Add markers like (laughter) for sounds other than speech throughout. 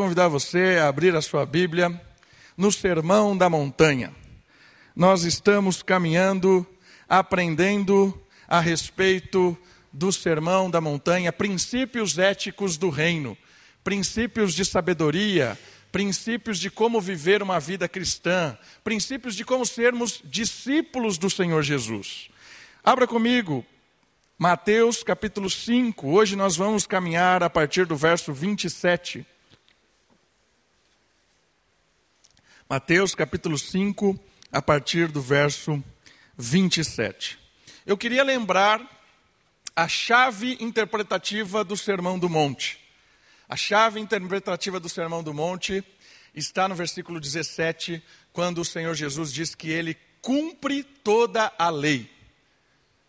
convidar você a abrir a sua Bíblia no Sermão da Montanha. Nós estamos caminhando, aprendendo a respeito do Sermão da Montanha, princípios éticos do reino, princípios de sabedoria, princípios de como viver uma vida cristã, princípios de como sermos discípulos do Senhor Jesus. Abra comigo Mateus capítulo 5. Hoje nós vamos caminhar a partir do verso 27. Mateus capítulo 5, a partir do verso 27. Eu queria lembrar a chave interpretativa do Sermão do Monte. A chave interpretativa do Sermão do Monte está no versículo 17, quando o Senhor Jesus diz que ele cumpre toda a lei.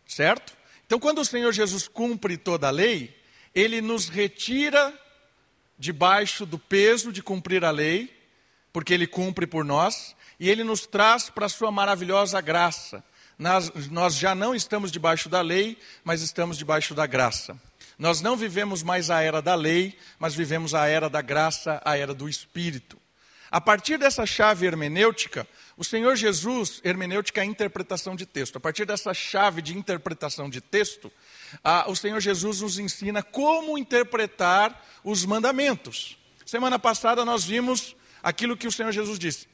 Certo? Então, quando o Senhor Jesus cumpre toda a lei, ele nos retira debaixo do peso de cumprir a lei, porque ele cumpre por nós, e ele nos traz para a sua maravilhosa graça. Nós, nós já não estamos debaixo da lei, mas estamos debaixo da graça. Nós não vivemos mais a era da lei, mas vivemos a era da graça, a era do Espírito. A partir dessa chave hermenêutica, o Senhor Jesus, hermenêutica é a interpretação de texto, a partir dessa chave de interpretação de texto, o Senhor Jesus nos ensina como interpretar os mandamentos. Semana passada nós vimos aquilo que o Senhor Jesus disse: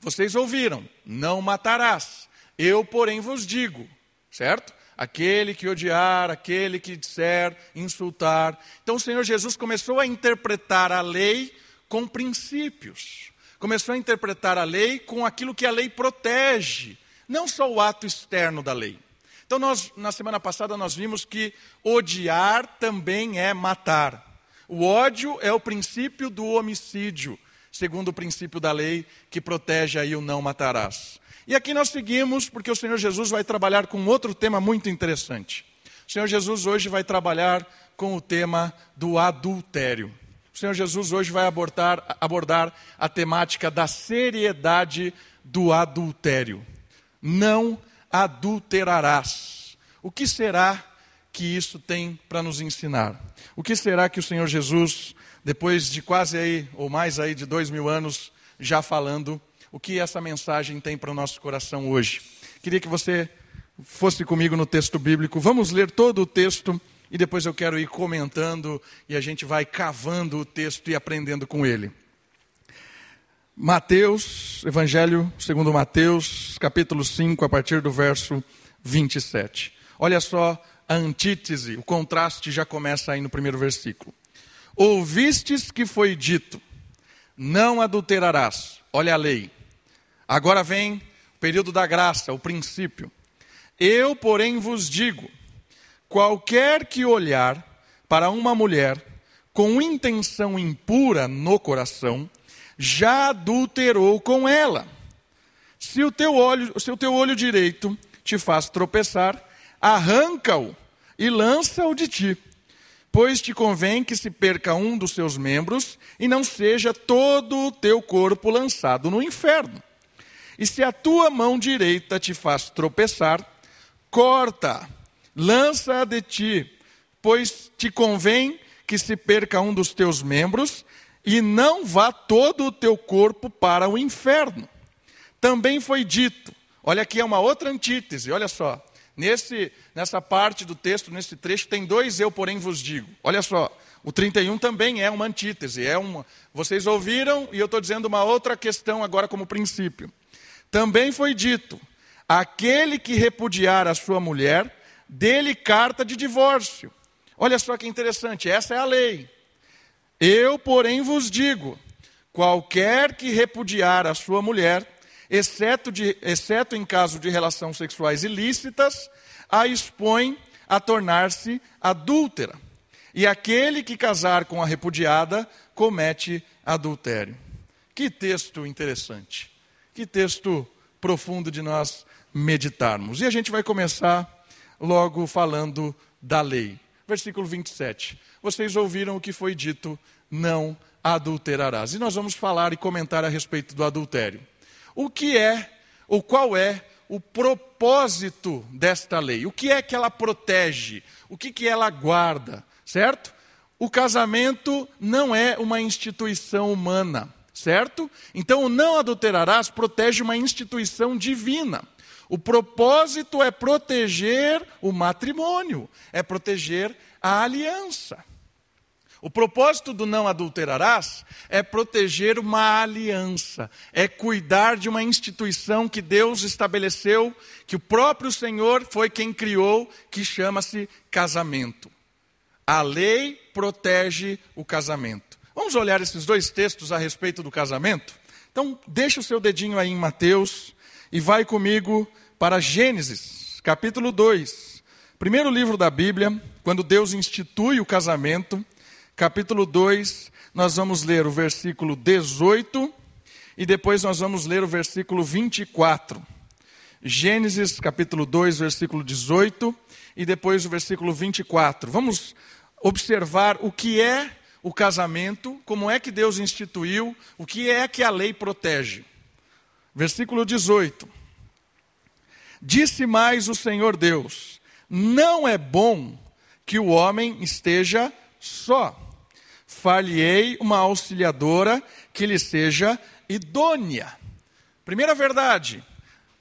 Vocês ouviram, não matarás. Eu, porém, vos digo, certo? aquele que odiar, aquele que disser, insultar. Então o Senhor Jesus começou a interpretar a lei com princípios. Começou a interpretar a lei com aquilo que a lei protege, não só o ato externo da lei. Então nós na semana passada nós vimos que odiar também é matar. O ódio é o princípio do homicídio, segundo o princípio da lei que protege aí o não matarás. E aqui nós seguimos porque o Senhor Jesus vai trabalhar com outro tema muito interessante. O Senhor Jesus hoje vai trabalhar com o tema do adultério. O Senhor Jesus hoje vai abordar, abordar a temática da seriedade do adultério. Não adulterarás. O que será que isso tem para nos ensinar? O que será que o Senhor Jesus, depois de quase aí, ou mais aí de dois mil anos, já falando, o que essa mensagem tem para o nosso coração hoje. Queria que você fosse comigo no texto bíblico. Vamos ler todo o texto e depois eu quero ir comentando e a gente vai cavando o texto e aprendendo com ele. Mateus, Evangelho segundo Mateus, capítulo 5, a partir do verso 27. Olha só a antítese, o contraste já começa aí no primeiro versículo. Ouvistes que foi dito: Não adulterarás. Olha a lei. Agora vem o período da graça, o princípio. Eu, porém, vos digo: qualquer que olhar para uma mulher com intenção impura no coração, já adulterou com ela. Se o teu olho, se o teu olho direito te faz tropeçar, arranca-o e lança-o de ti. Pois te convém que se perca um dos seus membros e não seja todo o teu corpo lançado no inferno. E se a tua mão direita te faz tropeçar, corta, lança-a de ti, pois te convém que se perca um dos teus membros e não vá todo o teu corpo para o inferno. Também foi dito, olha aqui é uma outra antítese, olha só. Nesse, nessa parte do texto, nesse trecho, tem dois eu, porém, vos digo. Olha só, o 31 também é uma antítese. É uma, vocês ouviram e eu estou dizendo uma outra questão agora como princípio. Também foi dito: aquele que repudiar a sua mulher, dele carta de divórcio. Olha só que interessante, essa é a lei. Eu, porém, vos digo: qualquer que repudiar a sua mulher, exceto, de, exceto em caso de relações sexuais ilícitas, a expõe a tornar-se adúltera. E aquele que casar com a repudiada comete adultério. Que texto interessante. Que texto profundo de nós meditarmos. E a gente vai começar logo falando da lei. Versículo 27. Vocês ouviram o que foi dito: não adulterarás. E nós vamos falar e comentar a respeito do adultério. O que é, ou qual é o propósito desta lei? O que é que ela protege? O que, que ela guarda? Certo? o casamento não é uma instituição humana, certo? Então, o não adulterarás protege uma instituição divina. O propósito é proteger o matrimônio, é proteger a aliança. O propósito do não adulterarás é proteger uma aliança, é cuidar de uma instituição que Deus estabeleceu, que o próprio Senhor foi quem criou, que chama-se casamento. A lei protege o casamento. Vamos olhar esses dois textos a respeito do casamento? Então, deixa o seu dedinho aí em Mateus e vai comigo para Gênesis, capítulo 2. Primeiro livro da Bíblia, quando Deus institui o casamento capítulo 2, nós vamos ler o versículo 18 e depois nós vamos ler o versículo 24. Gênesis capítulo 2, versículo 18 e depois o versículo 24. Vamos observar o que é o casamento, como é que Deus instituiu, o que é que a lei protege. Versículo 18. Disse mais o Senhor Deus: Não é bom que o homem esteja só far-lhe-ei uma auxiliadora que lhe seja idônea. Primeira verdade,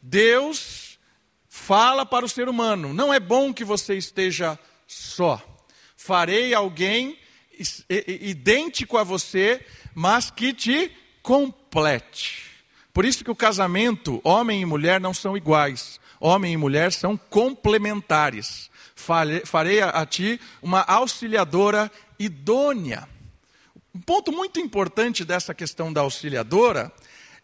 Deus fala para o ser humano: não é bom que você esteja só. Farei alguém idêntico a você, mas que te complete. Por isso que o casamento, homem e mulher, não são iguais. Homem e mulher são complementares. Farei a ti uma auxiliadora idônea. Um ponto muito importante dessa questão da auxiliadora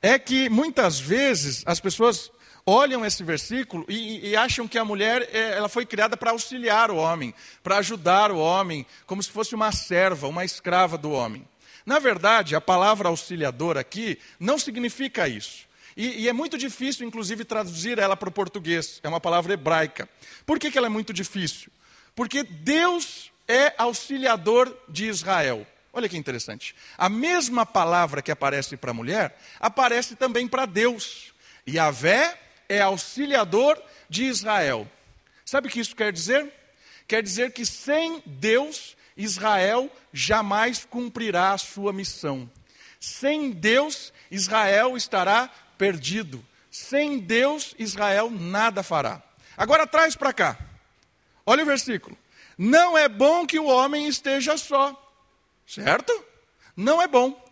é que muitas vezes as pessoas olham esse versículo e, e acham que a mulher é, ela foi criada para auxiliar o homem, para ajudar o homem, como se fosse uma serva, uma escrava do homem. Na verdade, a palavra auxiliador aqui não significa isso. E, e, é muito difícil, inclusive, traduzir ela para o português. É uma palavra hebraica. Por que, que ela é muito difícil? Porque Deus é auxiliador de Israel. Olha que interessante. A mesma palavra que aparece para a mulher, aparece também para Deus. Yahvé é auxiliador de Israel. Sabe o que isso quer dizer? Quer dizer que sem Deus, Israel jamais cumprirá a sua missão. Sem Deus, Israel estará perdido. Sem Deus, Israel nada fará. Agora traz para cá. Olha o versículo. Não é bom que o homem esteja só. Certo? Não é bom.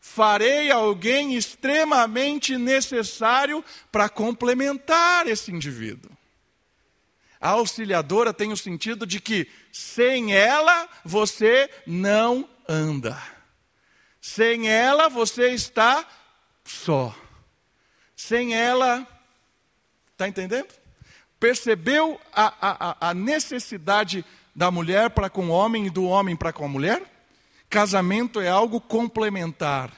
Farei alguém extremamente necessário para complementar esse indivíduo. A auxiliadora tem o sentido de que sem ela você não anda. Sem ela você está só. Sem ela. Está entendendo? Percebeu a, a, a necessidade da mulher para com o homem e do homem para com a mulher? Casamento é algo complementar.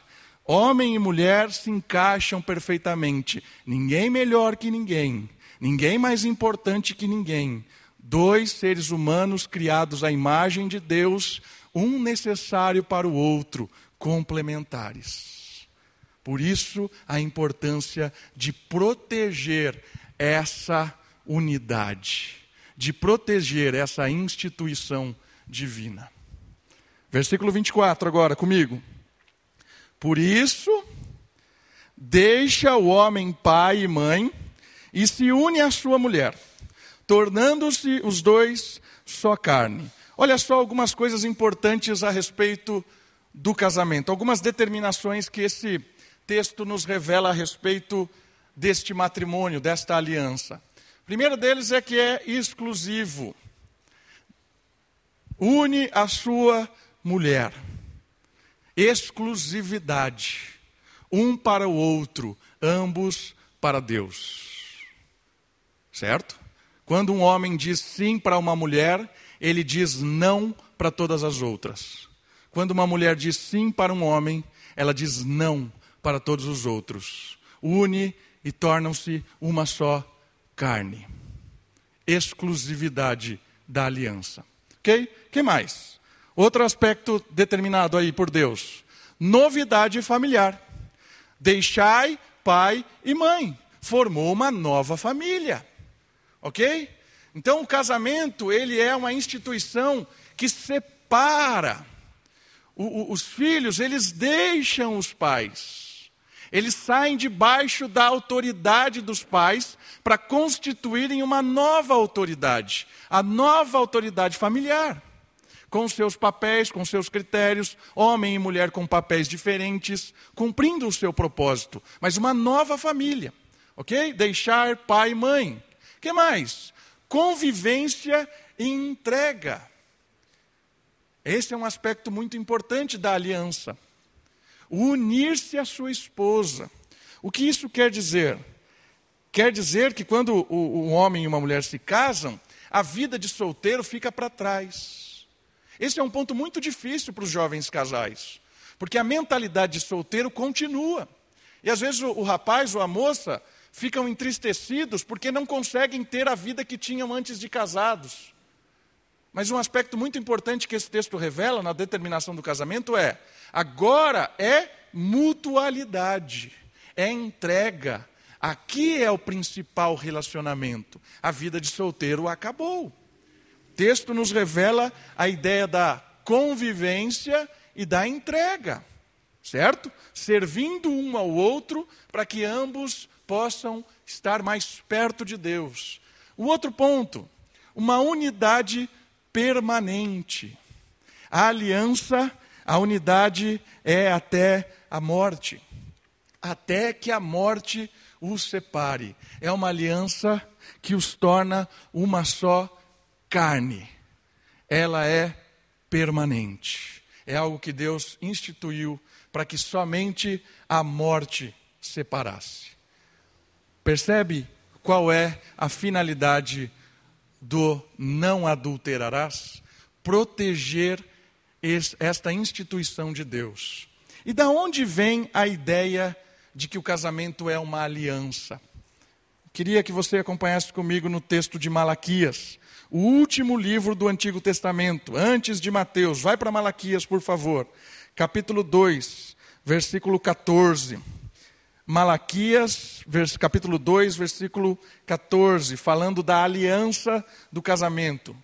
Homem e mulher se encaixam perfeitamente. Ninguém melhor que ninguém. Ninguém mais importante que ninguém. Dois seres humanos criados à imagem de Deus, um necessário para o outro, complementares. Por isso, a importância de proteger essa unidade, de proteger essa instituição divina. Versículo 24 agora comigo. Por isso, deixa o homem pai e mãe e se une à sua mulher, tornando-se os dois só carne. Olha só algumas coisas importantes a respeito do casamento, algumas determinações que esse texto nos revela a respeito deste matrimônio, desta aliança. O primeiro deles é que é exclusivo. Une a sua mulher. Exclusividade. Um para o outro, ambos para Deus. Certo? Quando um homem diz sim para uma mulher, ele diz não para todas as outras. Quando uma mulher diz sim para um homem, ela diz não para todos os outros. Une e tornam-se uma só carne. Exclusividade da aliança. Ok? que mais? Outro aspecto determinado aí por Deus: novidade familiar. Deixai pai e mãe. Formou uma nova família. Ok? Então o casamento, ele é uma instituição que separa o, o, os filhos, eles deixam os pais. Eles saem debaixo da autoridade dos pais para constituírem uma nova autoridade, a nova autoridade familiar, com seus papéis, com seus critérios, homem e mulher com papéis diferentes, cumprindo o seu propósito, mas uma nova família, ok? Deixar pai e mãe. que mais? Convivência e entrega. Esse é um aspecto muito importante da aliança. Unir-se à sua esposa. O que isso quer dizer? Quer dizer que quando o, homem e uma mulher se casam, a vida de solteiro fica para trás. Esse é um ponto muito difícil para os jovens casais, porque a mentalidade de solteiro continua. E às vezes o, o rapaz ou a moça ficam entristecidos porque não conseguem ter a vida que tinham antes de casados. Mas um aspecto muito importante que esse texto revela na determinação do casamento é: agora é mutualidade, é entrega. Aqui é o principal relacionamento. A vida de solteiro acabou. Texto nos revela a ideia da convivência e da entrega, certo? Servindo um ao outro para que ambos possam estar mais perto de Deus. O outro ponto, uma unidade permanente. A aliança, a unidade é até a morte. Até que a morte os separe. É uma aliança que os torna uma só carne. Ela é permanente. É algo que Deus instituiu para que somente a morte separasse. Percebe qual é a finalidade do não adulterarás, proteger esta instituição de Deus. E da onde vem a ideia de que o casamento é uma aliança? Queria que você acompanhasse comigo no texto de Malaquias, o último livro do Antigo Testamento, antes de Mateus. Vai para Malaquias, por favor. Capítulo 2, versículo 14. Malaquias, capítulo 2, versículo 14, falando da aliança do casamento.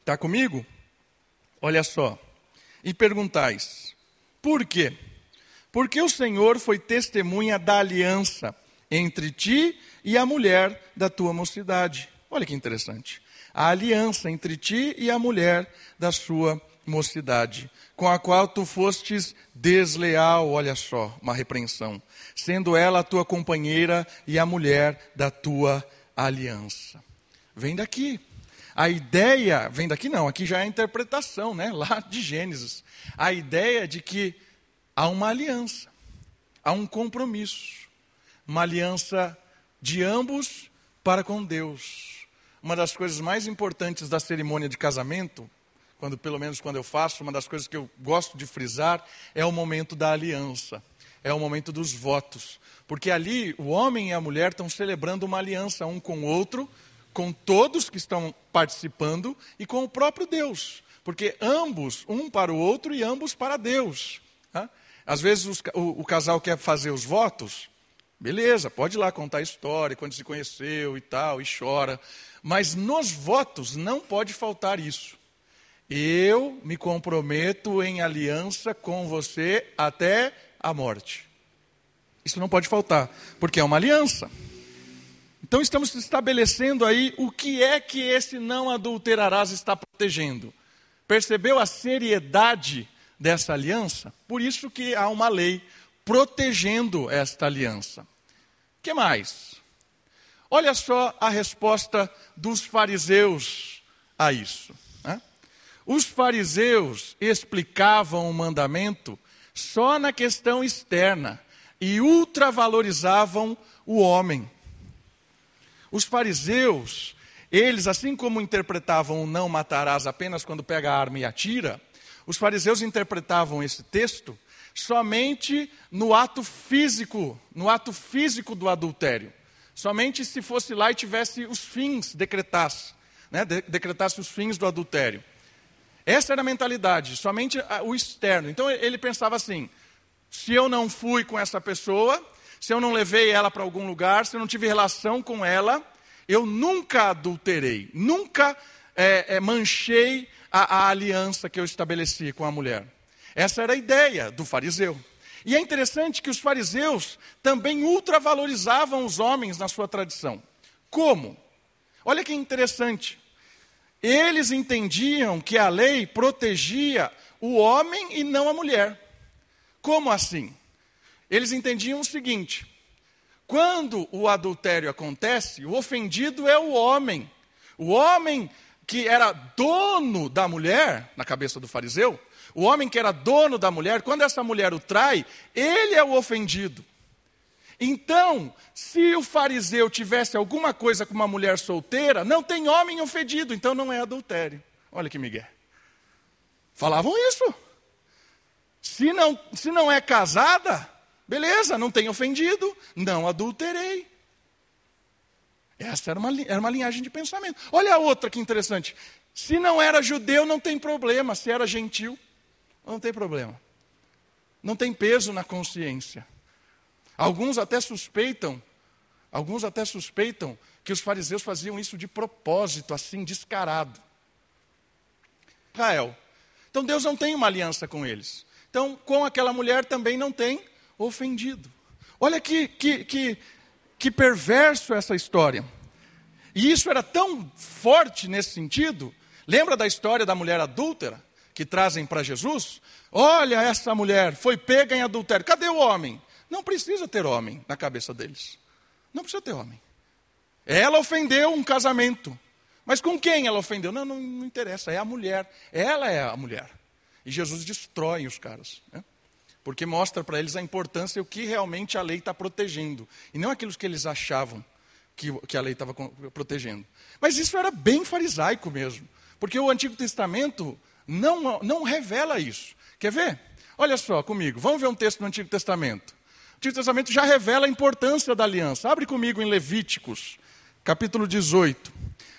Está comigo? Olha só. E perguntais: por quê? Porque o Senhor foi testemunha da aliança entre ti e a mulher da tua mocidade. Olha que interessante. A aliança entre ti e a mulher da sua mocidade, com a qual tu fostes desleal, olha só, uma repreensão, sendo ela a tua companheira e a mulher da tua aliança. Vem daqui. A ideia, vem daqui não, aqui já é a interpretação, né, lá de Gênesis. A ideia de que há uma aliança, há um compromisso uma aliança de ambos para com Deus. Uma das coisas mais importantes da cerimônia de casamento, quando pelo menos quando eu faço, uma das coisas que eu gosto de frisar é o momento da aliança, é o momento dos votos, porque ali o homem e a mulher estão celebrando uma aliança um com o outro, com todos que estão participando e com o próprio Deus, porque ambos, um para o outro e ambos para Deus. Às vezes os, o, o casal quer fazer os votos, Beleza, pode ir lá contar a história, quando se conheceu e tal, e chora. Mas nos votos não pode faltar isso. Eu me comprometo em aliança com você até a morte. Isso não pode faltar, porque é uma aliança. Então estamos estabelecendo aí o que é que esse não adulterarás está protegendo. Percebeu a seriedade dessa aliança? Por isso que há uma lei protegendo esta aliança. que mais? Olha só a resposta dos fariseus a isso. Né? Os fariseus explicavam o mandamento só na questão externa e ultravalorizavam o homem. Os fariseus, eles, assim como interpretavam o não matarás apenas quando pega a arma e atira, os fariseus interpretavam esse texto somente no ato físico, no ato físico do adultério. Somente se fosse lá e tivesse os fins, decretasse, né, decretasse os fins do adultério. Essa era a mentalidade, somente o externo. Então ele pensava assim: se eu não fui com essa pessoa, se eu não levei ela para algum lugar, se eu não tive relação com ela, eu nunca adulterei, nunca é, é, manchei a, a aliança que eu estabeleci com a mulher. Essa era a ideia do fariseu. E é interessante que os fariseus também ultravalorizavam os homens na sua tradição. Como? Olha que interessante. Eles entendiam que a lei protegia o homem e não a mulher. Como assim? Eles entendiam o seguinte: quando o adultério acontece, o ofendido é o homem. O homem que era dono da mulher, na cabeça do fariseu, o homem que era dono da mulher, quando essa mulher o trai, ele é o ofendido. Então, se o fariseu tivesse alguma coisa com uma mulher solteira, não tem homem ofendido, então não é adultério. Olha que Miguel. Falavam isso. Se não, se não é casada, beleza, não tem ofendido, não adulterei. Essa era uma, era uma linhagem de pensamento. Olha a outra que interessante. Se não era judeu, não tem problema. Se era gentil, não tem problema. Não tem peso na consciência. Alguns até suspeitam, alguns até suspeitam que os fariseus faziam isso de propósito, assim, descarado. Israel. Então Deus não tem uma aliança com eles. Então, com aquela mulher também não tem ofendido. Olha que, que, que, que perverso essa história. E isso era tão forte nesse sentido. Lembra da história da mulher adúltera? que trazem para Jesus, olha essa mulher, foi pega em adultério. Cadê o homem? Não precisa ter homem na cabeça deles. Não precisa ter homem. Ela ofendeu um casamento. Mas com quem ela ofendeu? Não, não, não interessa, é a mulher. Ela é a mulher. E Jesus destrói os caras. Né? Porque mostra para eles a importância e o que realmente a lei está protegendo. E não aquilo que eles achavam que, que a lei estava protegendo. Mas isso era bem farisaico mesmo. Porque o Antigo Testamento não, não revela isso. Quer ver? Olha só comigo, vamos ver um texto do Antigo Testamento. O Antigo Testamento já revela a importância da aliança. Abre comigo em Levíticos, capítulo 18.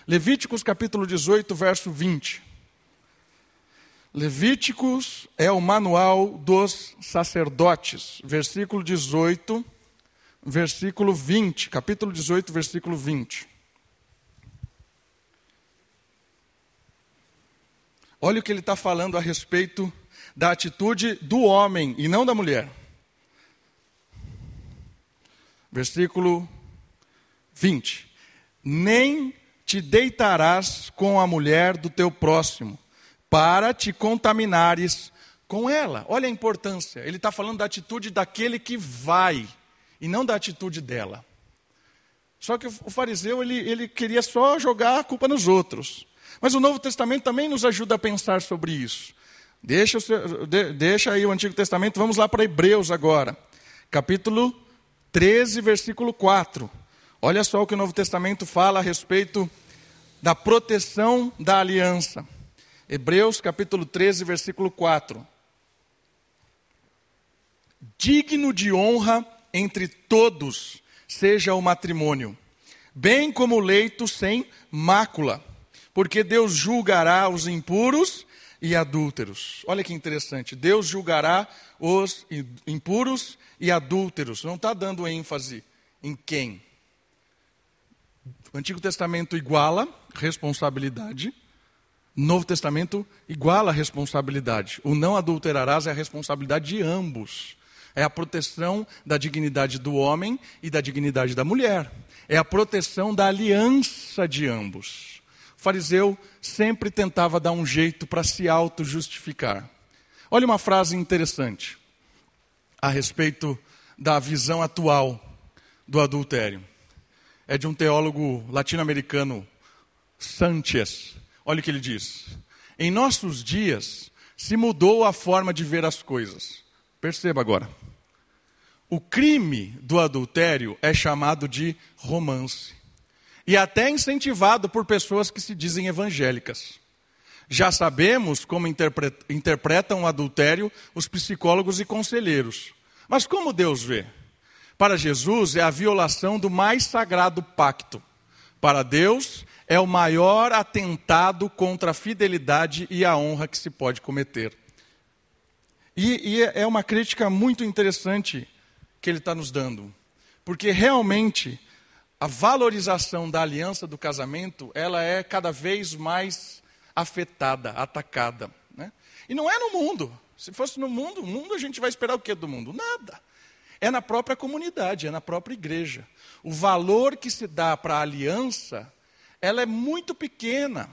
Levíticos, capítulo 18, verso 20. Levíticos é o manual dos sacerdotes, versículo 18, versículo 20. Capítulo 18, versículo 20. Olha o que ele está falando a respeito da atitude do homem e não da mulher. Versículo 20: Nem te deitarás com a mulher do teu próximo, para te contaminares com ela. Olha a importância. Ele está falando da atitude daquele que vai, e não da atitude dela. Só que o fariseu ele, ele queria só jogar a culpa nos outros. Mas o Novo Testamento também nos ajuda a pensar sobre isso. Deixa, deixa aí o Antigo Testamento, vamos lá para Hebreus agora. Capítulo 13, versículo 4. Olha só o que o Novo Testamento fala a respeito da proteção da aliança. Hebreus capítulo 13, versículo 4. Digno de honra entre todos seja o matrimônio, bem como o leito sem mácula porque Deus julgará os impuros e adúlteros. Olha que interessante, Deus julgará os impuros e adúlteros. Não está dando ênfase em quem. O Antigo Testamento iguala responsabilidade, Novo Testamento iguala responsabilidade. O não adulterarás é a responsabilidade de ambos. É a proteção da dignidade do homem e da dignidade da mulher. É a proteção da aliança de ambos fariseu sempre tentava dar um jeito para se auto-justificar. Olha uma frase interessante a respeito da visão atual do adultério. É de um teólogo latino-americano, Sanchez. Olha o que ele diz. Em nossos dias se mudou a forma de ver as coisas. Perceba agora. O crime do adultério é chamado de romance e até incentivado por pessoas que se dizem evangélicas. Já sabemos como interpretam o adultério os psicólogos e conselheiros. Mas como Deus vê? Para Jesus é a violação do mais sagrado pacto. Para Deus é o maior atentado contra a fidelidade e a honra que se pode cometer. E, e é uma crítica muito interessante que ele está nos dando, porque realmente a valorização da aliança do casamento ela é cada vez mais afetada, atacada. Né? E não é no mundo. Se fosse no mundo, o mundo a gente vai esperar o que do mundo? Nada. É na própria comunidade, é na própria igreja. O valor que se dá para a aliança, ela é muito pequena.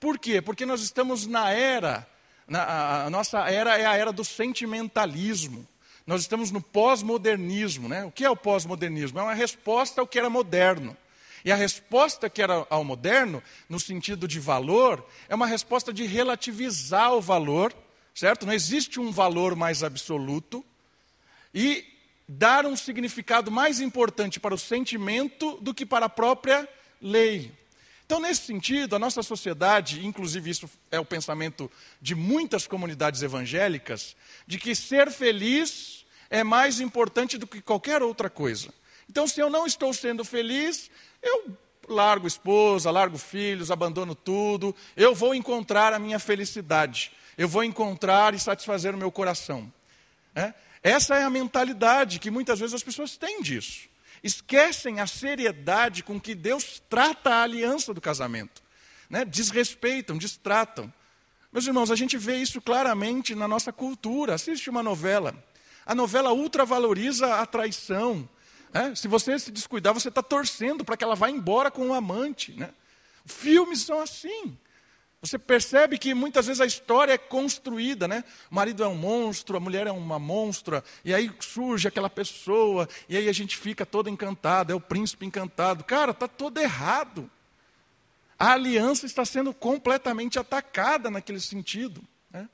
Por quê? Porque nós estamos na era, na, a nossa era é a era do sentimentalismo. Nós estamos no pós-modernismo. Né? O que é o pós-modernismo? É uma resposta ao que era moderno. E a resposta que era ao moderno, no sentido de valor, é uma resposta de relativizar o valor, certo? Não existe um valor mais absoluto. E dar um significado mais importante para o sentimento do que para a própria lei. Então, nesse sentido, a nossa sociedade, inclusive isso é o pensamento de muitas comunidades evangélicas, de que ser feliz é mais importante do que qualquer outra coisa. Então, se eu não estou sendo feliz, eu largo esposa, largo filhos, abandono tudo, eu vou encontrar a minha felicidade, eu vou encontrar e satisfazer o meu coração. É? Essa é a mentalidade que muitas vezes as pessoas têm disso esquecem a seriedade com que Deus trata a aliança do casamento. Né? Desrespeitam, distratam. Meus irmãos, a gente vê isso claramente na nossa cultura. Assiste uma novela. A novela ultravaloriza a traição. Né? Se você se descuidar, você está torcendo para que ela vá embora com o um amante. Né? Filmes são assim. Você percebe que muitas vezes a história é construída, né? O marido é um monstro, a mulher é uma monstra, e aí surge aquela pessoa, e aí a gente fica todo encantado, é o príncipe encantado. Cara, está todo errado. A aliança está sendo completamente atacada naquele sentido. Né?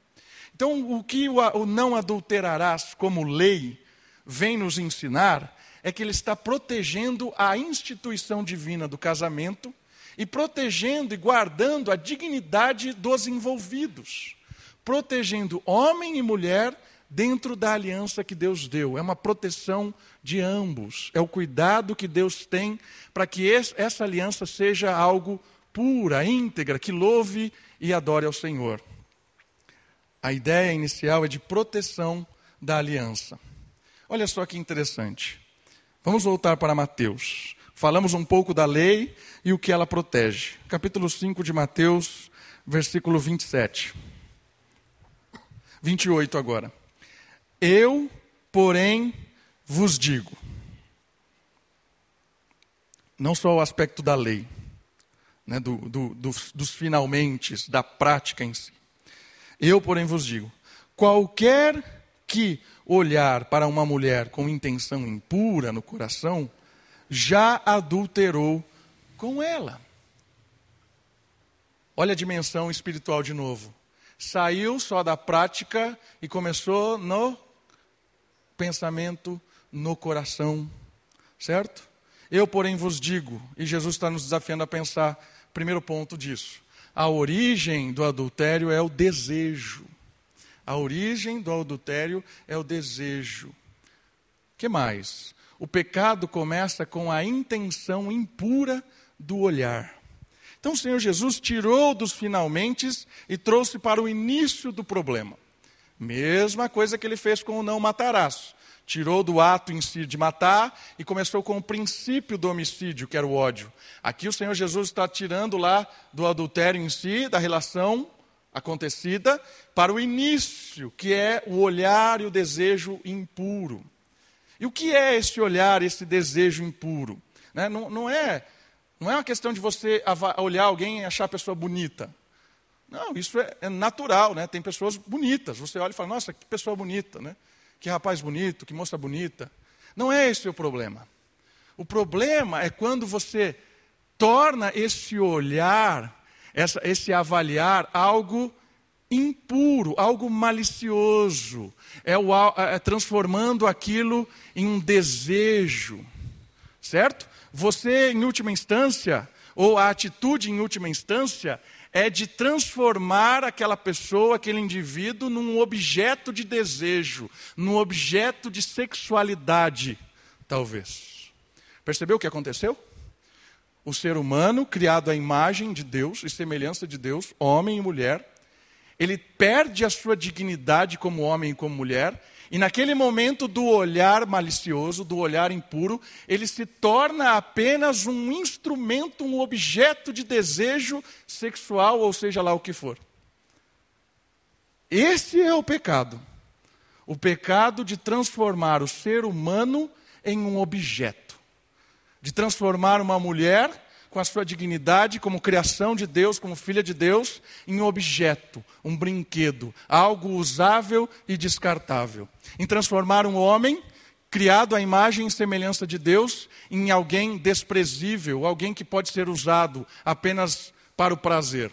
Então, o que o não adulterarás como lei vem nos ensinar é que ele está protegendo a instituição divina do casamento e protegendo e guardando a dignidade dos envolvidos, protegendo homem e mulher dentro da aliança que Deus deu. É uma proteção de ambos, é o cuidado que Deus tem para que essa aliança seja algo pura, íntegra, que louve e adore ao Senhor. A ideia inicial é de proteção da aliança. Olha só que interessante. Vamos voltar para Mateus. Falamos um pouco da lei e o que ela protege. Capítulo 5 de Mateus, versículo 27. 28 agora. Eu, porém, vos digo. Não só o aspecto da lei, né, do, do, dos, dos finalmente, da prática em si. Eu, porém, vos digo: qualquer que olhar para uma mulher com intenção impura no coração, já adulterou com ela. Olha a dimensão espiritual de novo. Saiu só da prática e começou no pensamento, no coração. Certo? Eu, porém, vos digo, e Jesus está nos desafiando a pensar, primeiro ponto disso. A origem do adultério é o desejo. A origem do adultério é o desejo. que mais? O pecado começa com a intenção impura do olhar. Então o Senhor Jesus tirou dos finalmente e trouxe para o início do problema. Mesma coisa que ele fez com o não matarás. Tirou do ato em si de matar e começou com o princípio do homicídio, que era o ódio. Aqui o Senhor Jesus está tirando lá do adultério em si, da relação acontecida, para o início, que é o olhar e o desejo impuro. E o que é esse olhar, esse desejo impuro? Né? Não, não, é, não é uma questão de você olhar alguém e achar a pessoa bonita. Não, isso é, é, natural, né? Tem pessoas bonitas. Você olha e fala, nossa, que pessoa bonita, né? Que rapaz bonito, que moça bonita. Não é esse o problema. O problema é quando você torna esse olhar, essa, esse avaliar algo impuro, algo malicioso, é, o, é transformando aquilo em um desejo, certo? Você, em última instância, ou a atitude em última instância, é de transformar aquela pessoa, aquele indivíduo, num objeto de desejo, num objeto de sexualidade, talvez. Percebeu o que aconteceu? O ser humano, criado à imagem de Deus e semelhança de Deus, homem e mulher, ele perde a sua dignidade como homem e como mulher, e naquele momento do olhar malicioso, do olhar impuro, ele se torna apenas um instrumento, um objeto de desejo sexual, ou seja lá o que for. Esse é o pecado. O pecado de transformar o ser humano em um objeto. De transformar uma mulher com a sua dignidade como criação de Deus, como filha de Deus, em objeto, um brinquedo, algo usável e descartável. Em transformar um homem criado à imagem e semelhança de Deus em alguém desprezível, alguém que pode ser usado apenas para o prazer.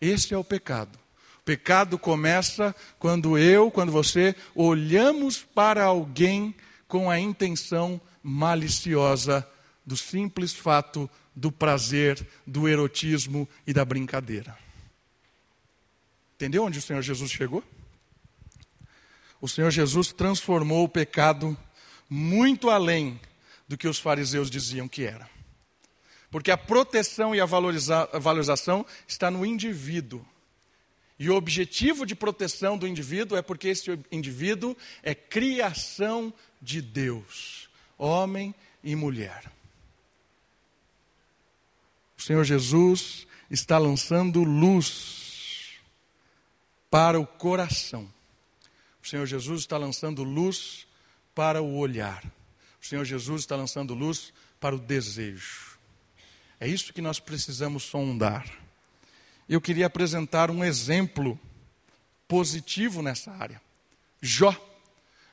Esse é o pecado. O pecado começa quando eu, quando você olhamos para alguém com a intenção maliciosa do simples fato do prazer, do erotismo e da brincadeira. Entendeu onde o Senhor Jesus chegou? O Senhor Jesus transformou o pecado muito além do que os fariseus diziam que era. Porque a proteção e a, a valorização está no indivíduo. E o objetivo de proteção do indivíduo é porque esse indivíduo é criação de Deus, homem e mulher. Senhor Jesus está lançando luz para o coração. O Senhor Jesus está lançando luz para o olhar. O Senhor Jesus está lançando luz para o desejo. É isso que nós precisamos sondar. Eu queria apresentar um exemplo positivo nessa área. Jó.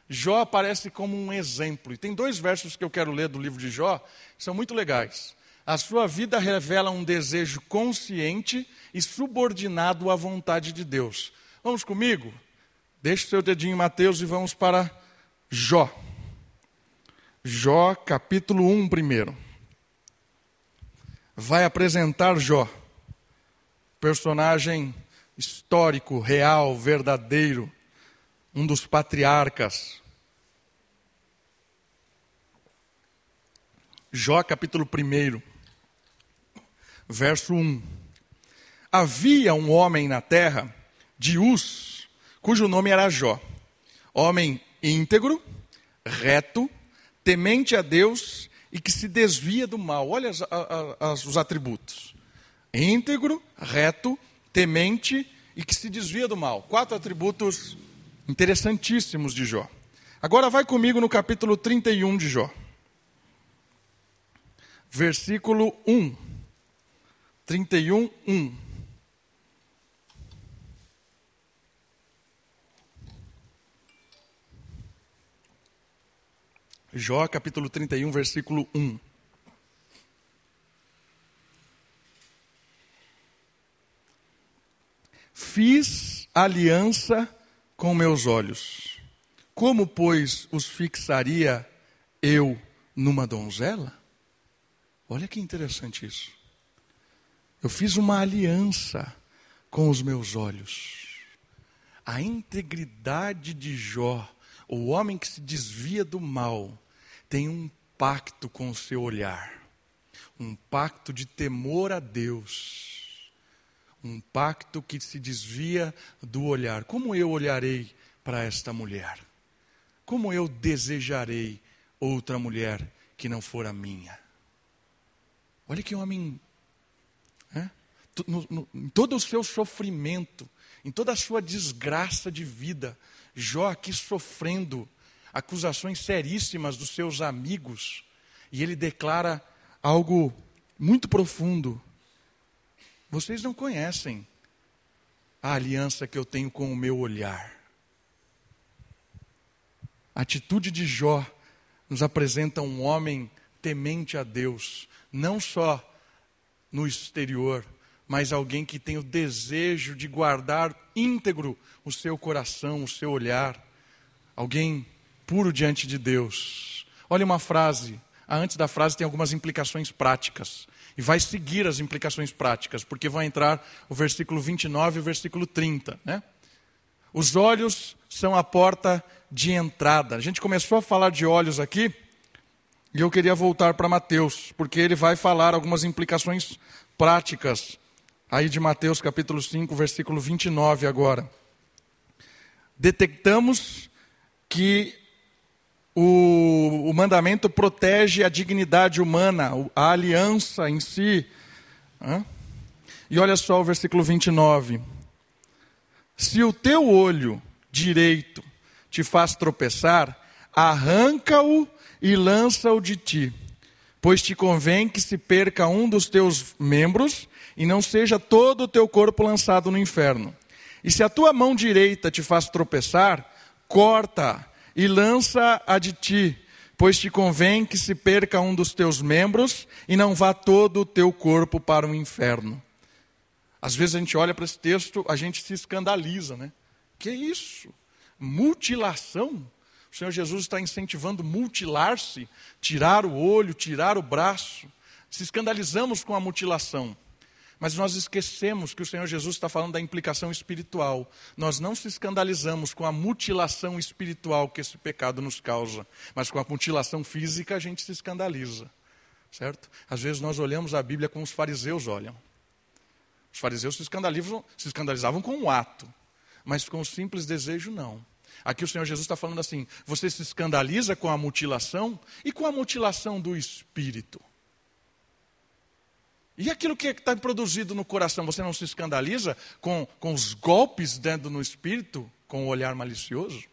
Jó aparece como um exemplo. E tem dois versos que eu quero ler do livro de Jó, que são muito legais. A sua vida revela um desejo consciente e subordinado à vontade de Deus. Vamos comigo? Deixe seu dedinho em Mateus e vamos para Jó. Jó, capítulo 1, primeiro. Vai apresentar Jó, personagem histórico, real, verdadeiro, um dos patriarcas. Jó, capítulo 1 verso 1. Havia um homem na terra de Uz, cujo nome era Jó, homem íntegro, reto, temente a Deus e que se desvia do mal. Olha as, as, os atributos: íntegro, reto, temente e que se desvia do mal. Quatro atributos interessantíssimos de Jó. Agora vai comigo no capítulo 31 de Jó. Versículo 1. 31, 1. Jó capítulo 31, versículo 1. Fiz aliança com meus olhos. Como, pois, os fixaria eu numa donzela? Olha que interessante isso. Eu fiz uma aliança com os meus olhos. A integridade de Jó, o homem que se desvia do mal, tem um pacto com o seu olhar, um pacto de temor a Deus, um pacto que se desvia do olhar. Como eu olharei para esta mulher? Como eu desejarei outra mulher que não for a minha? Olha que homem no, no, em todo o seu sofrimento, em toda a sua desgraça de vida, Jó aqui sofrendo acusações seríssimas dos seus amigos, e ele declara algo muito profundo. Vocês não conhecem a aliança que eu tenho com o meu olhar. A atitude de Jó nos apresenta um homem temente a Deus, não só no exterior, mas alguém que tem o desejo de guardar íntegro o seu coração, o seu olhar. Alguém puro diante de Deus. Olha uma frase. Antes da frase tem algumas implicações práticas. E vai seguir as implicações práticas, porque vai entrar o versículo 29 e o versículo 30. Né? Os olhos são a porta de entrada. A gente começou a falar de olhos aqui, e eu queria voltar para Mateus, porque ele vai falar algumas implicações práticas aí de Mateus capítulo 5, versículo 29 agora. Detectamos que o, o mandamento protege a dignidade humana, a aliança em si. E olha só o versículo 29. Se o teu olho direito te faz tropeçar, arranca-o e lança-o de ti, pois te convém que se perca um dos teus membros e não seja todo o teu corpo lançado no inferno. E se a tua mão direita te faz tropeçar, corta e lança-a de ti, pois te convém que se perca um dos teus membros e não vá todo o teu corpo para o inferno. Às vezes a gente olha para esse texto, a gente se escandaliza, né? Que isso? Mutilação? O Senhor Jesus está incentivando mutilar-se, tirar o olho, tirar o braço. Se escandalizamos com a mutilação. Mas nós esquecemos que o Senhor Jesus está falando da implicação espiritual. Nós não se escandalizamos com a mutilação espiritual que esse pecado nos causa, mas com a mutilação física a gente se escandaliza. Certo? Às vezes nós olhamos a Bíblia como os fariseus olham. Os fariseus se escandalizavam, se escandalizavam com o ato, mas com o simples desejo, não. Aqui o Senhor Jesus está falando assim: você se escandaliza com a mutilação e com a mutilação do espírito. E aquilo que está produzido no coração, você não se escandaliza com, com os golpes dentro no espírito, com o olhar malicioso?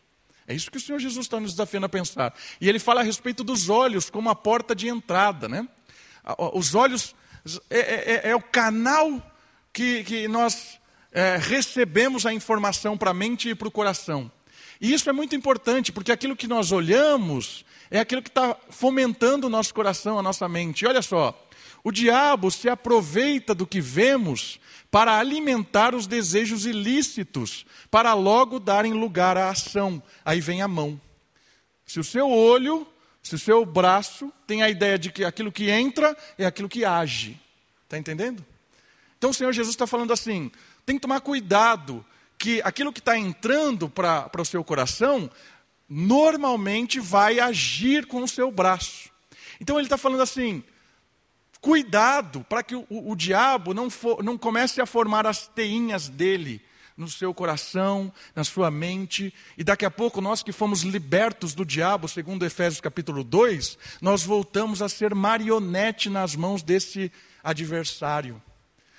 É isso que o Senhor Jesus está nos desafiando a pensar. E ele fala a respeito dos olhos como a porta de entrada. Né? Os olhos é, é, é, é o canal que, que nós é, recebemos a informação para a mente e para o coração. E isso é muito importante, porque aquilo que nós olhamos é aquilo que está fomentando o nosso coração, a nossa mente. E olha só, o diabo se aproveita do que vemos para alimentar os desejos ilícitos, para logo darem lugar à ação. Aí vem a mão. Se o seu olho, se o seu braço tem a ideia de que aquilo que entra é aquilo que age. Está entendendo? Então o Senhor Jesus está falando assim: tem que tomar cuidado, que aquilo que está entrando para o seu coração, normalmente vai agir com o seu braço. Então ele está falando assim: Cuidado para que o, o, diabo não, for, não comece a formar as teinhas dele no seu coração, na sua mente, e daqui a pouco nós que fomos libertos do diabo, segundo Efésios capítulo 2, nós voltamos a ser marionete nas mãos desse adversário,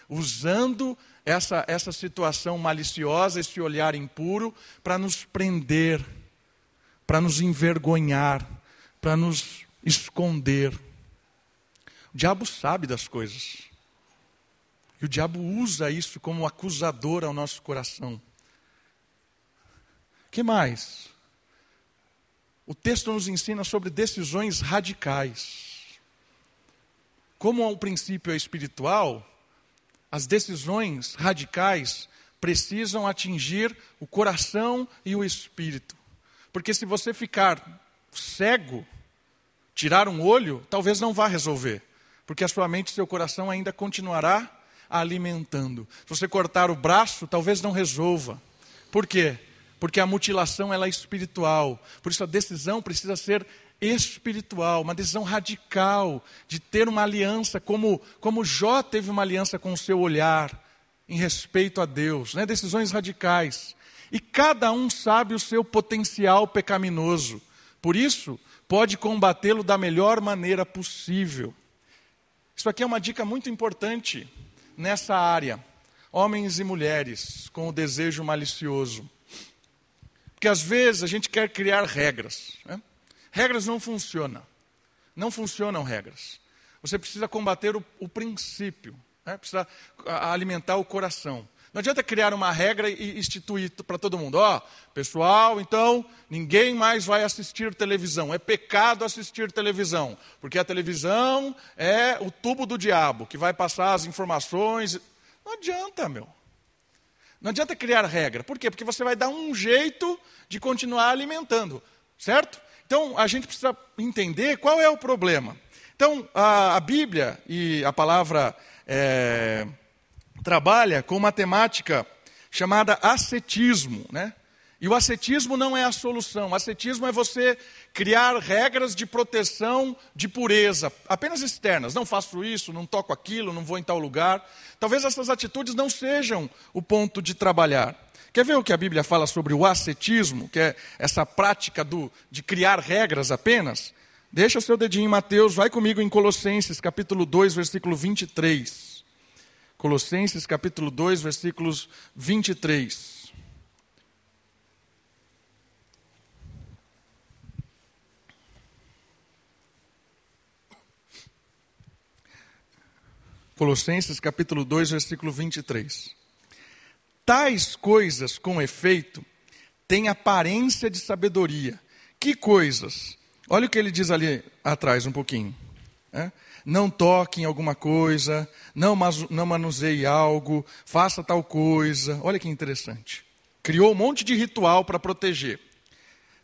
usando essa, essa situação maliciosa, esse olhar impuro, para nos prender, para nos envergonhar, para nos esconder. O diabo sabe das coisas. E o diabo usa isso como acusador ao nosso coração. que mais? O texto nos ensina sobre decisões radicais. Como o princípio é espiritual, as decisões radicais precisam atingir o coração e o espírito. Porque se você ficar cego, tirar um olho, talvez não vá resolver porque a sua mente e seu coração ainda continuará alimentando. Se você cortar o braço, talvez não resolva. Por quê? Porque a mutilação ela é espiritual. Por isso a decisão precisa ser espiritual, uma decisão radical de ter uma aliança, como, como Jó teve uma aliança com o seu olhar, em respeito a Deus, né? decisões radicais. E cada um sabe o seu potencial pecaminoso, por isso, pode combatê-lo da melhor maneira possível. Isso aqui é uma dica muito importante nessa área. Homens e mulheres com o desejo malicioso. Porque às vezes a gente quer criar regras. Né? Regras não funcionam. Não funcionam regras. Você precisa combater o, o princípio. Né? Precisa alimentar o coração. Não adianta criar uma regra e instituir para todo mundo. Ó, oh, pessoal, então, ninguém mais vai assistir televisão. É pecado assistir televisão. Porque a televisão é o tubo do diabo, que vai passar as informações. Não adianta, meu. Não adianta criar regra. Por quê? Porque você vai dar um jeito de continuar alimentando. Certo? Então, a gente precisa entender qual é o problema. Então, a, a Bíblia e a palavra. É, trabalha com uma temática chamada ascetismo. Né? E o ascetismo não é a solução. O ascetismo é você criar regras de proteção de pureza, apenas externas. Não faço isso, não toco aquilo, não vou em tal lugar. Talvez essas atitudes não sejam o ponto de trabalhar. Quer ver o que a Bíblia fala sobre o ascetismo, que é essa prática do, de criar regras apenas? Deixa o seu dedinho em Mateus, vai comigo em Colossenses, capítulo 2, versículo 23. Colossenses, capítulo 2, versículos 23. Colossenses capítulo 2, versículo 23. Tais coisas, com efeito, têm aparência de sabedoria. Que coisas? Olha o que ele diz ali atrás, um pouquinho. É? Não toque em alguma coisa, não, não manuseie algo, faça tal coisa. Olha que interessante. Criou um monte de ritual para proteger.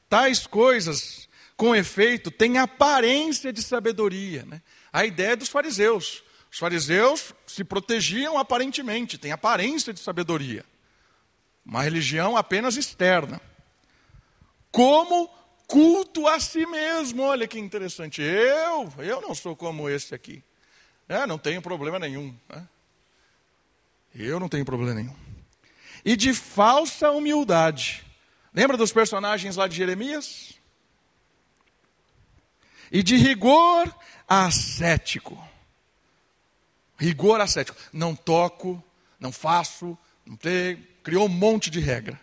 Tais coisas, com efeito, têm aparência de sabedoria. Né? A ideia é dos fariseus. Os fariseus se protegiam aparentemente, têm aparência de sabedoria. Uma religião apenas externa. Como culto a si mesmo. Olha que interessante. Eu, eu não sou como esse aqui. É, não tenho problema nenhum. Né? Eu não tenho problema nenhum. E de falsa humildade. Lembra dos personagens lá de Jeremias? E de rigor ascético. Rigor ascético. Não toco, não faço, não tenho. Criou um monte de regra.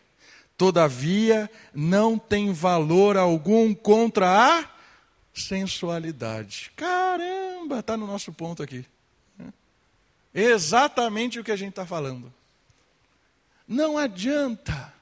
Todavia, não tem valor algum contra a sensualidade. Caramba, está no nosso ponto aqui. Exatamente o que a gente está falando. Não adianta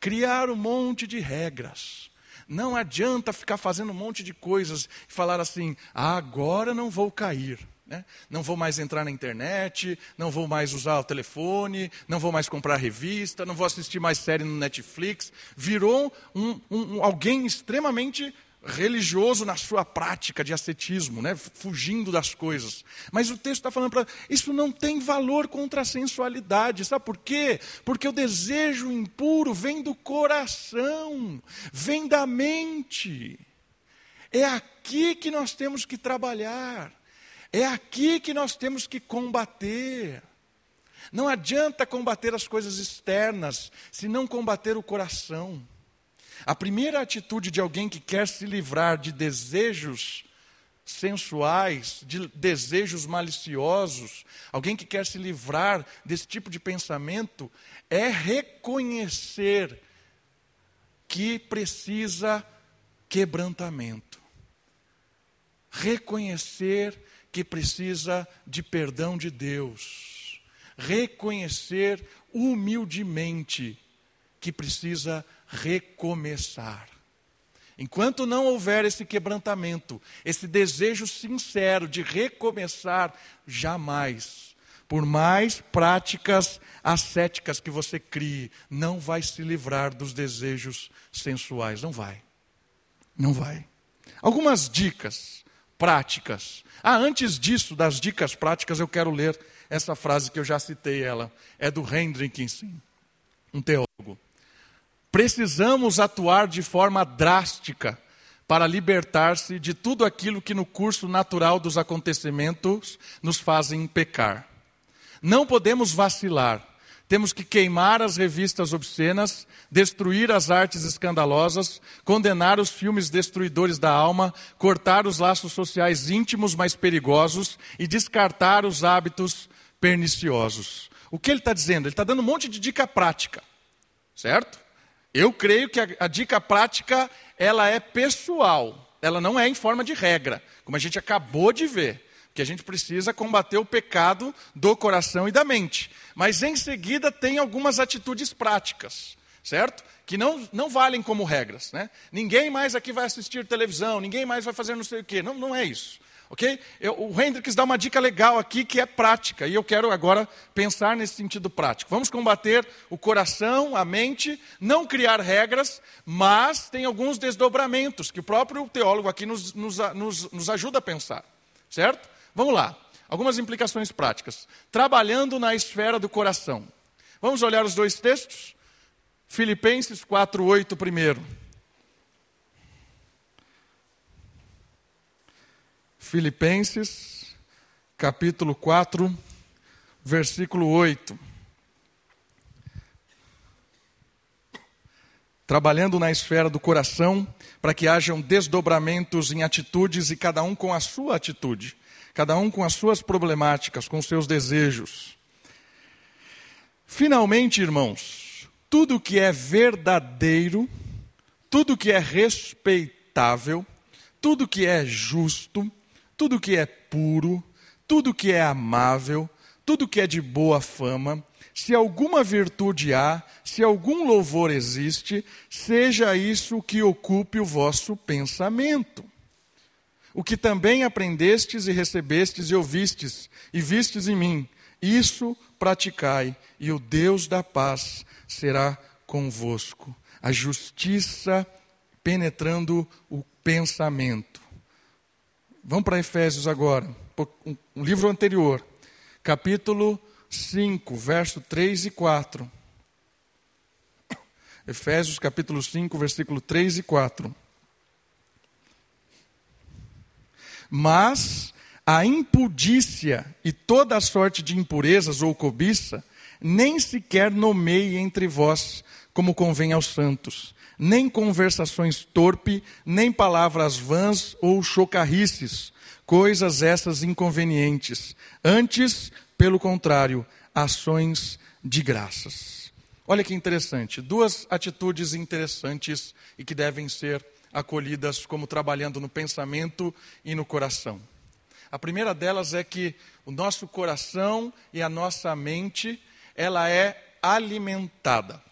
criar um monte de regras. Não adianta ficar fazendo um monte de coisas e falar assim: ah, agora não vou cair. Né? Não vou mais entrar na internet, não vou mais usar o telefone, não vou mais comprar revista, não vou assistir mais série no Netflix. Virou um, um, alguém extremamente religioso na sua prática de ascetismo, né? fugindo das coisas. Mas o texto está falando para isso não tem valor contra a sensualidade. Sabe por quê? Porque o desejo impuro vem do coração, vem da mente. É aqui que nós temos que trabalhar. É aqui que nós temos que combater. Não adianta combater as coisas externas, se não combater o coração. A primeira atitude de alguém que quer se livrar de desejos sensuais, de desejos maliciosos, alguém que quer se livrar desse tipo de pensamento, é reconhecer que precisa quebrantamento. Reconhecer que precisa de perdão de Deus, reconhecer humildemente que precisa recomeçar. Enquanto não houver esse quebrantamento, esse desejo sincero de recomeçar, jamais, por mais práticas ascéticas que você crie, não vai se livrar dos desejos sensuais. Não vai. Não vai. Algumas dicas práticas. Ah, antes disso, das dicas práticas, eu quero ler essa frase que eu já citei ela. É do Hendrickson, um teólogo. Precisamos atuar de forma drástica para libertar-se de tudo aquilo que no curso natural dos acontecimentos nos fazem pecar. Não podemos vacilar. Temos que queimar as revistas obscenas, destruir as artes escandalosas, condenar os filmes destruidores da alma, cortar os laços sociais íntimos mais perigosos e descartar os hábitos perniciosos. O que ele está dizendo? Ele está dando um monte de dica prática, certo? Eu creio que a, a dica prática ela é pessoal, ela não é em forma de regra, como a gente acabou de ver que a gente precisa combater o pecado do coração e da mente. Mas em seguida tem algumas atitudes práticas, certo? Que não, não valem como regras. Né? Ninguém mais aqui vai assistir televisão, ninguém mais vai fazer não sei o quê. Não, não é isso. Ok? Eu, o Hendricks dá uma dica legal aqui que é prática, e eu quero agora pensar nesse sentido prático. Vamos combater o coração, a mente, não criar regras, mas tem alguns desdobramentos que o próprio teólogo aqui nos, nos, nos, nos ajuda a pensar. Certo? Vamos lá. Algumas implicações práticas. Trabalhando na esfera do coração. Vamos olhar os dois textos? Filipenses 4:8 primeiro. Filipenses capítulo 4, versículo 8. Trabalhando na esfera do coração, para que hajam desdobramentos em atitudes e cada um com a sua atitude, cada um com as suas problemáticas, com seus desejos. Finalmente, irmãos, tudo que é verdadeiro, tudo que é respeitável, tudo que é justo, tudo que é puro, tudo que é amável, tudo que é de boa fama, se alguma virtude há, se algum louvor existe, seja isso que ocupe o vosso pensamento. O que também aprendestes e recebestes e ouvistes e vistes em mim, isso praticai, e o Deus da paz será convosco. A justiça penetrando o pensamento. Vamos para Efésios agora, um livro anterior, capítulo 5, verso 3 e 4. (coughs) Efésios capítulo 5, versículo 3 e 4. Mas a impudícia e toda a sorte de impurezas ou cobiça, nem sequer nomeie entre vós, como convém aos santos, nem conversações torpe, nem palavras vãs ou chocarrices, coisas essas inconvenientes. Antes, pelo contrário, ações de graças. Olha que interessante, duas atitudes interessantes e que devem ser acolhidas como trabalhando no pensamento e no coração. A primeira delas é que o nosso coração e a nossa mente, ela é alimentada.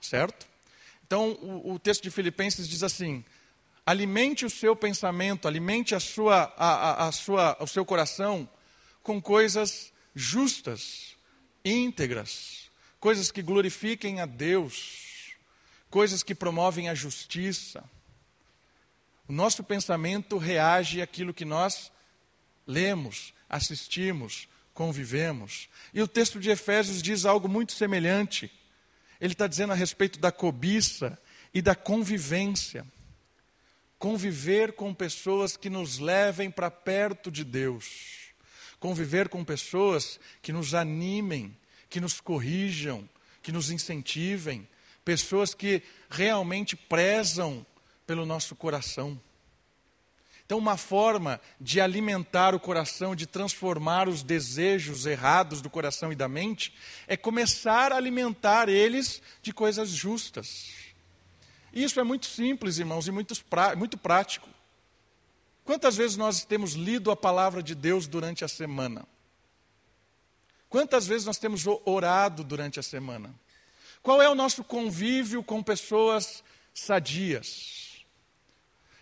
Certo? Então, o, o texto de Filipenses diz assim: alimente o seu pensamento, alimente a sua, a, a, a sua, o seu coração com coisas justas, íntegras, coisas que glorifiquem a Deus, coisas que promovem a justiça. O nosso pensamento reage àquilo que nós lemos, assistimos, convivemos. E o texto de Efésios diz algo muito semelhante. Ele está dizendo a respeito da cobiça e da convivência. Conviver com pessoas que nos levem para perto de Deus conviver com pessoas que nos animem, que nos corrijam, que nos incentivem, pessoas que realmente prezam pelo nosso coração. Então, uma forma de alimentar o coração, de transformar os desejos errados do coração e da mente, é começar a alimentar eles de coisas justas. Isso é muito simples, irmãos, e muito, muito prático. Quantas vezes nós temos lido a palavra de Deus durante a semana? Quantas vezes nós temos orado durante a semana? Qual é o nosso convívio com pessoas sadias?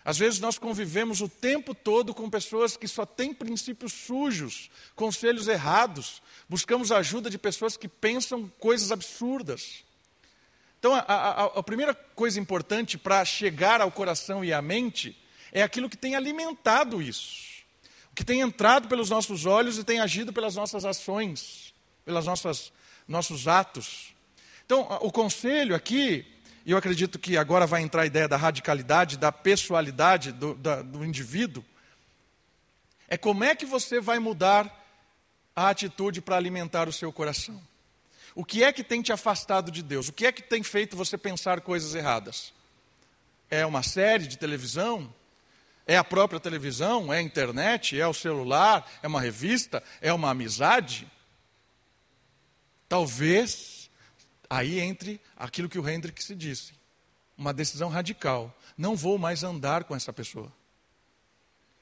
Às vezes nós convivemos o tempo todo com pessoas que só têm princípios sujos, conselhos errados, buscamos ajuda de pessoas que pensam coisas absurdas. Então, a, a, a primeira coisa importante para chegar ao coração e à mente é aquilo que tem alimentado isso, o que tem entrado pelos nossos olhos e tem agido pelas nossas ações, pelas nossas nossos atos. Então, o conselho aqui, e eu acredito que agora vai entrar a ideia da radicalidade, da pessoalidade do, da, do indivíduo, é como é que você vai mudar a atitude para alimentar o seu coração. O que é que tem te afastado de Deus? O que é que tem feito você pensar coisas erradas? É uma série de televisão? É a própria televisão? É a internet? É o celular? É uma revista? É uma amizade? Talvez aí entre aquilo que o Hendrick se disse. Uma decisão radical. Não vou mais andar com essa pessoa.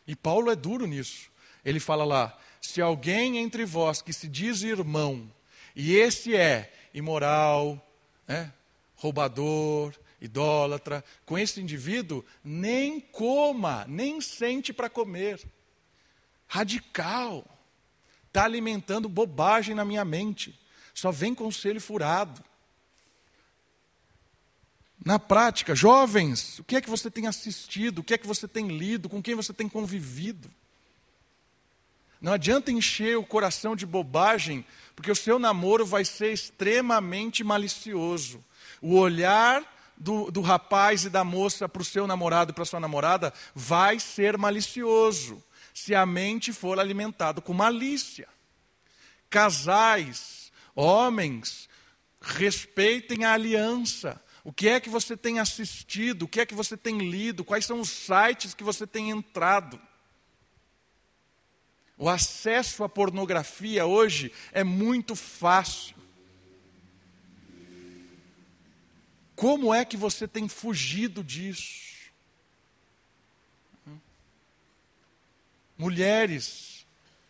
E Paulo é duro nisso. Ele fala lá: se alguém entre vós que se diz irmão, e esse é imoral, né, roubador, idólatra, com esse indivíduo, nem coma, nem sente para comer. Radical. Está alimentando bobagem na minha mente. Só vem conselho furado. Na prática, jovens, o que é que você tem assistido? O que é que você tem lido? Com quem você tem convivido? Não adianta encher o coração de bobagem, porque o seu namoro vai ser extremamente malicioso. O olhar do, do rapaz e da moça para o seu namorado e para sua namorada vai ser malicioso, se a mente for alimentada com malícia. Casais, homens, respeitem a aliança. O que é que você tem assistido? O que é que você tem lido? Quais são os sites que você tem entrado? O acesso à pornografia hoje é muito fácil. Como é que você tem fugido disso? Mulheres,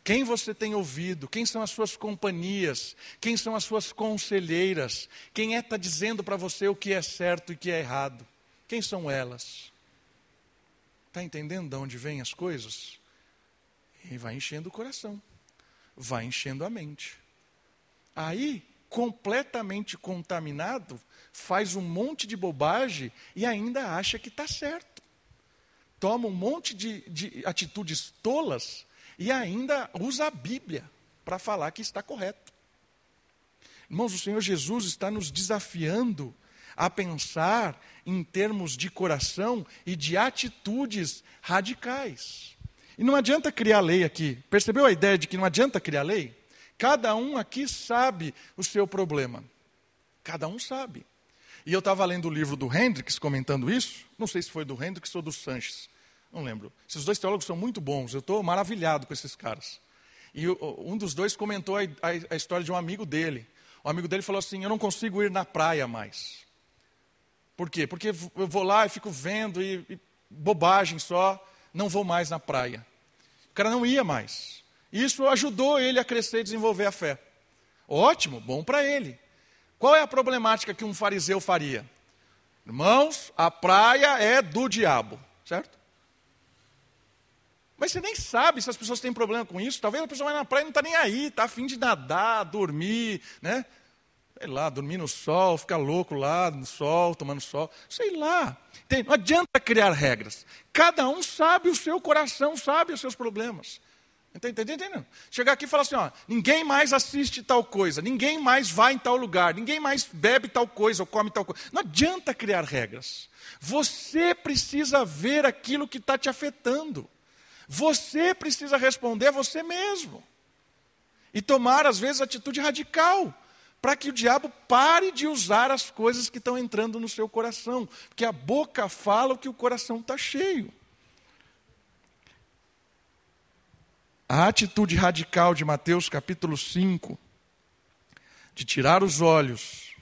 quem você tem ouvido? Quem são as suas companhias? Quem são as suas conselheiras? Quem é está dizendo para você o que é certo e o que é errado? Quem são elas? Está entendendo de onde vêm as coisas? E vai enchendo o coração, vai enchendo a mente. Aí, completamente contaminado, faz um monte de bobagem e ainda acha que está certo. Toma um monte de, de atitudes tolas e ainda usa a Bíblia para falar que está correto. Irmãos, o Senhor Jesus está nos desafiando a pensar em termos de coração e de atitudes radicais. E não adianta criar lei aqui. Percebeu a ideia de que não adianta criar lei? Cada um aqui sabe o seu problema. Cada um sabe. E eu estava lendo o livro do Hendricks comentando isso. Não sei se foi do Hendricks ou do Sanches. Não lembro. Esses dois teólogos são muito bons. Eu estou maravilhado com esses caras. E um dos dois comentou a, a, a história de um amigo dele. O amigo dele falou assim: Eu não consigo ir na praia mais. Por quê? Porque eu vou lá e fico vendo e, e bobagem só, não vou mais na praia. O cara não ia mais. Isso ajudou ele a crescer e desenvolver a fé. Ótimo, bom para ele. Qual é a problemática que um fariseu faria? Irmãos, a praia é do diabo, certo? Mas você nem sabe se as pessoas têm problema com isso. Talvez a pessoa vai na praia e não está nem aí, está afim de nadar, dormir, né? Sei lá, dormir no sol, ficar louco lá no sol, tomando sol. Sei lá. Tem, não adianta criar regras. Cada um sabe o seu coração, sabe os seus problemas. Está entendendo? Chegar aqui e falar assim: ó, ninguém mais assiste tal coisa, ninguém mais vai em tal lugar, ninguém mais bebe tal coisa ou come tal coisa. Não adianta criar regras. Você precisa ver aquilo que está te afetando. Você precisa responder a você mesmo. E tomar, às vezes, atitude radical, para que o diabo pare de usar as coisas que estão entrando no seu coração. Porque a boca fala o que o coração está cheio. A atitude radical de Mateus capítulo 5, de tirar os olhos,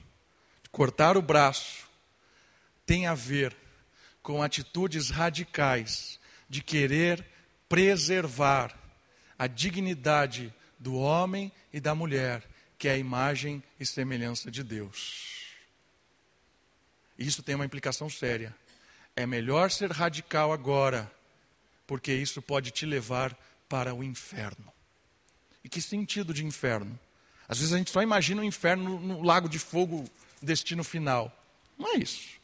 de cortar o braço, tem a ver com atitudes radicais de querer preservar a dignidade do homem e da mulher, que é a imagem e semelhança de Deus. Isso tem uma implicação séria. É melhor ser radical agora, porque isso pode te levar para o inferno. E que sentido de inferno? Às vezes a gente só imagina o inferno no lago de fogo, destino final. Não é isso.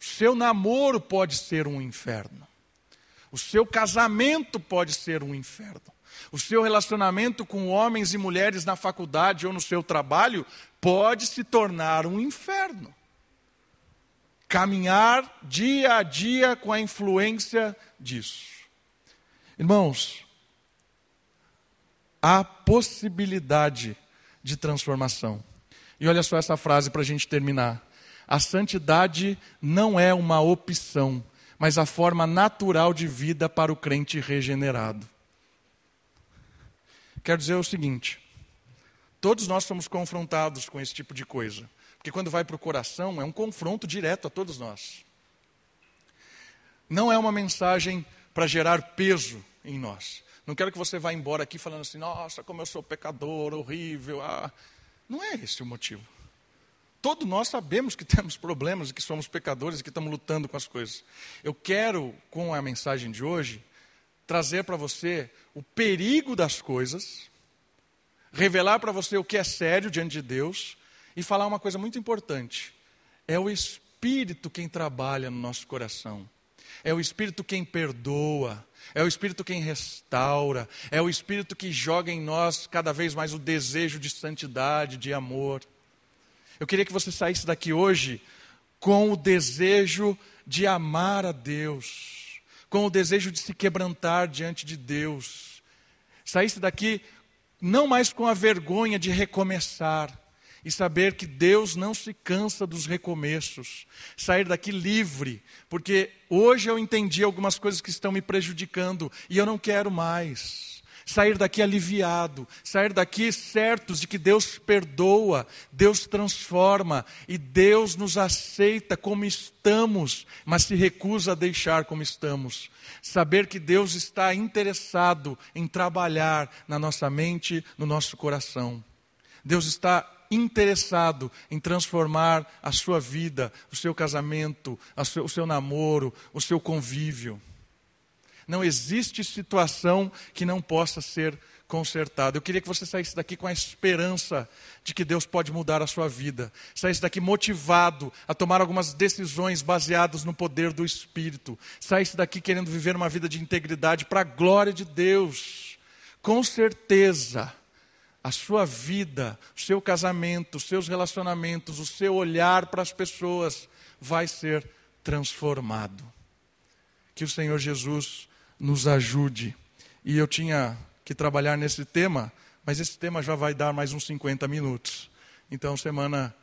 O seu namoro pode ser um inferno. O seu casamento pode ser um inferno. O seu relacionamento com homens e mulheres na faculdade ou no seu trabalho pode se tornar um inferno. Caminhar dia a dia com a influência disso. Irmãos, há possibilidade de transformação. E olha só essa frase para a gente terminar. A santidade não é uma opção, mas a forma natural de vida para o crente regenerado. Quero dizer o seguinte: todos nós somos confrontados com esse tipo de coisa, porque quando vai para o coração é um confronto direto a todos nós. Não é uma mensagem para gerar peso em nós. Não quero que você vá embora aqui falando assim, nossa, como eu sou pecador, horrível. Ah. Não é esse o motivo. Todos nós sabemos que (laughs) temos problemas, que somos pecadores e que estamos lutando com as coisas. Eu quero, com a mensagem de hoje, trazer para você o perigo das coisas, revelar para você o que é sério diante de Deus e falar uma coisa muito importante. É o Espírito quem trabalha no nosso coração. É o Espírito quem perdoa, é o Espírito quem restaura, é o Espírito que joga em nós cada vez mais o desejo de santidade, de amor. Eu queria que você saísse daqui hoje com o desejo de amar a Deus, com o desejo de se quebrantar diante de Deus. Saísse daqui não mais com a vergonha de recomeçar, e saber que Deus não se cansa dos recomeços. Sair daqui livre, porque hoje eu entendi algumas coisas que estão me prejudicando e eu não quero mais. Sair daqui aliviado, sair daqui certos de que Deus perdoa, Deus transforma e Deus nos aceita como estamos, mas se recusa a deixar como estamos. Saber que Deus está interessado em trabalhar na nossa mente, no nosso coração. Deus está interessado em transformar a sua vida, o seu casamento, o seu namoro, o seu convívio. Não existe situação que não possa ser consertada. Eu queria que você saísse daqui com a esperança de que Deus pode mudar a sua vida. Saísse daqui motivado a tomar algumas decisões baseadas no poder do Espírito. Saísse daqui querendo viver uma vida de integridade para a glória de Deus. Com certeza a sua vida, o seu casamento, os seus relacionamentos, o seu olhar para as pessoas vai ser transformado. Que o Senhor Jesus nos ajude. E eu tinha que trabalhar nesse tema, mas esse tema já vai dar mais uns 50 minutos. Então, semana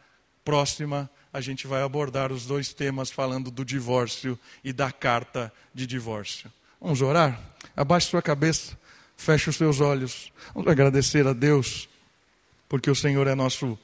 próxima, a gente vai abordar os dois temas falando do divórcio e da carta de divórcio. Vamos orar? Abaixe sua cabeça. Feche os seus olhos. Vamos agradecer a Deus, porque o Senhor é nosso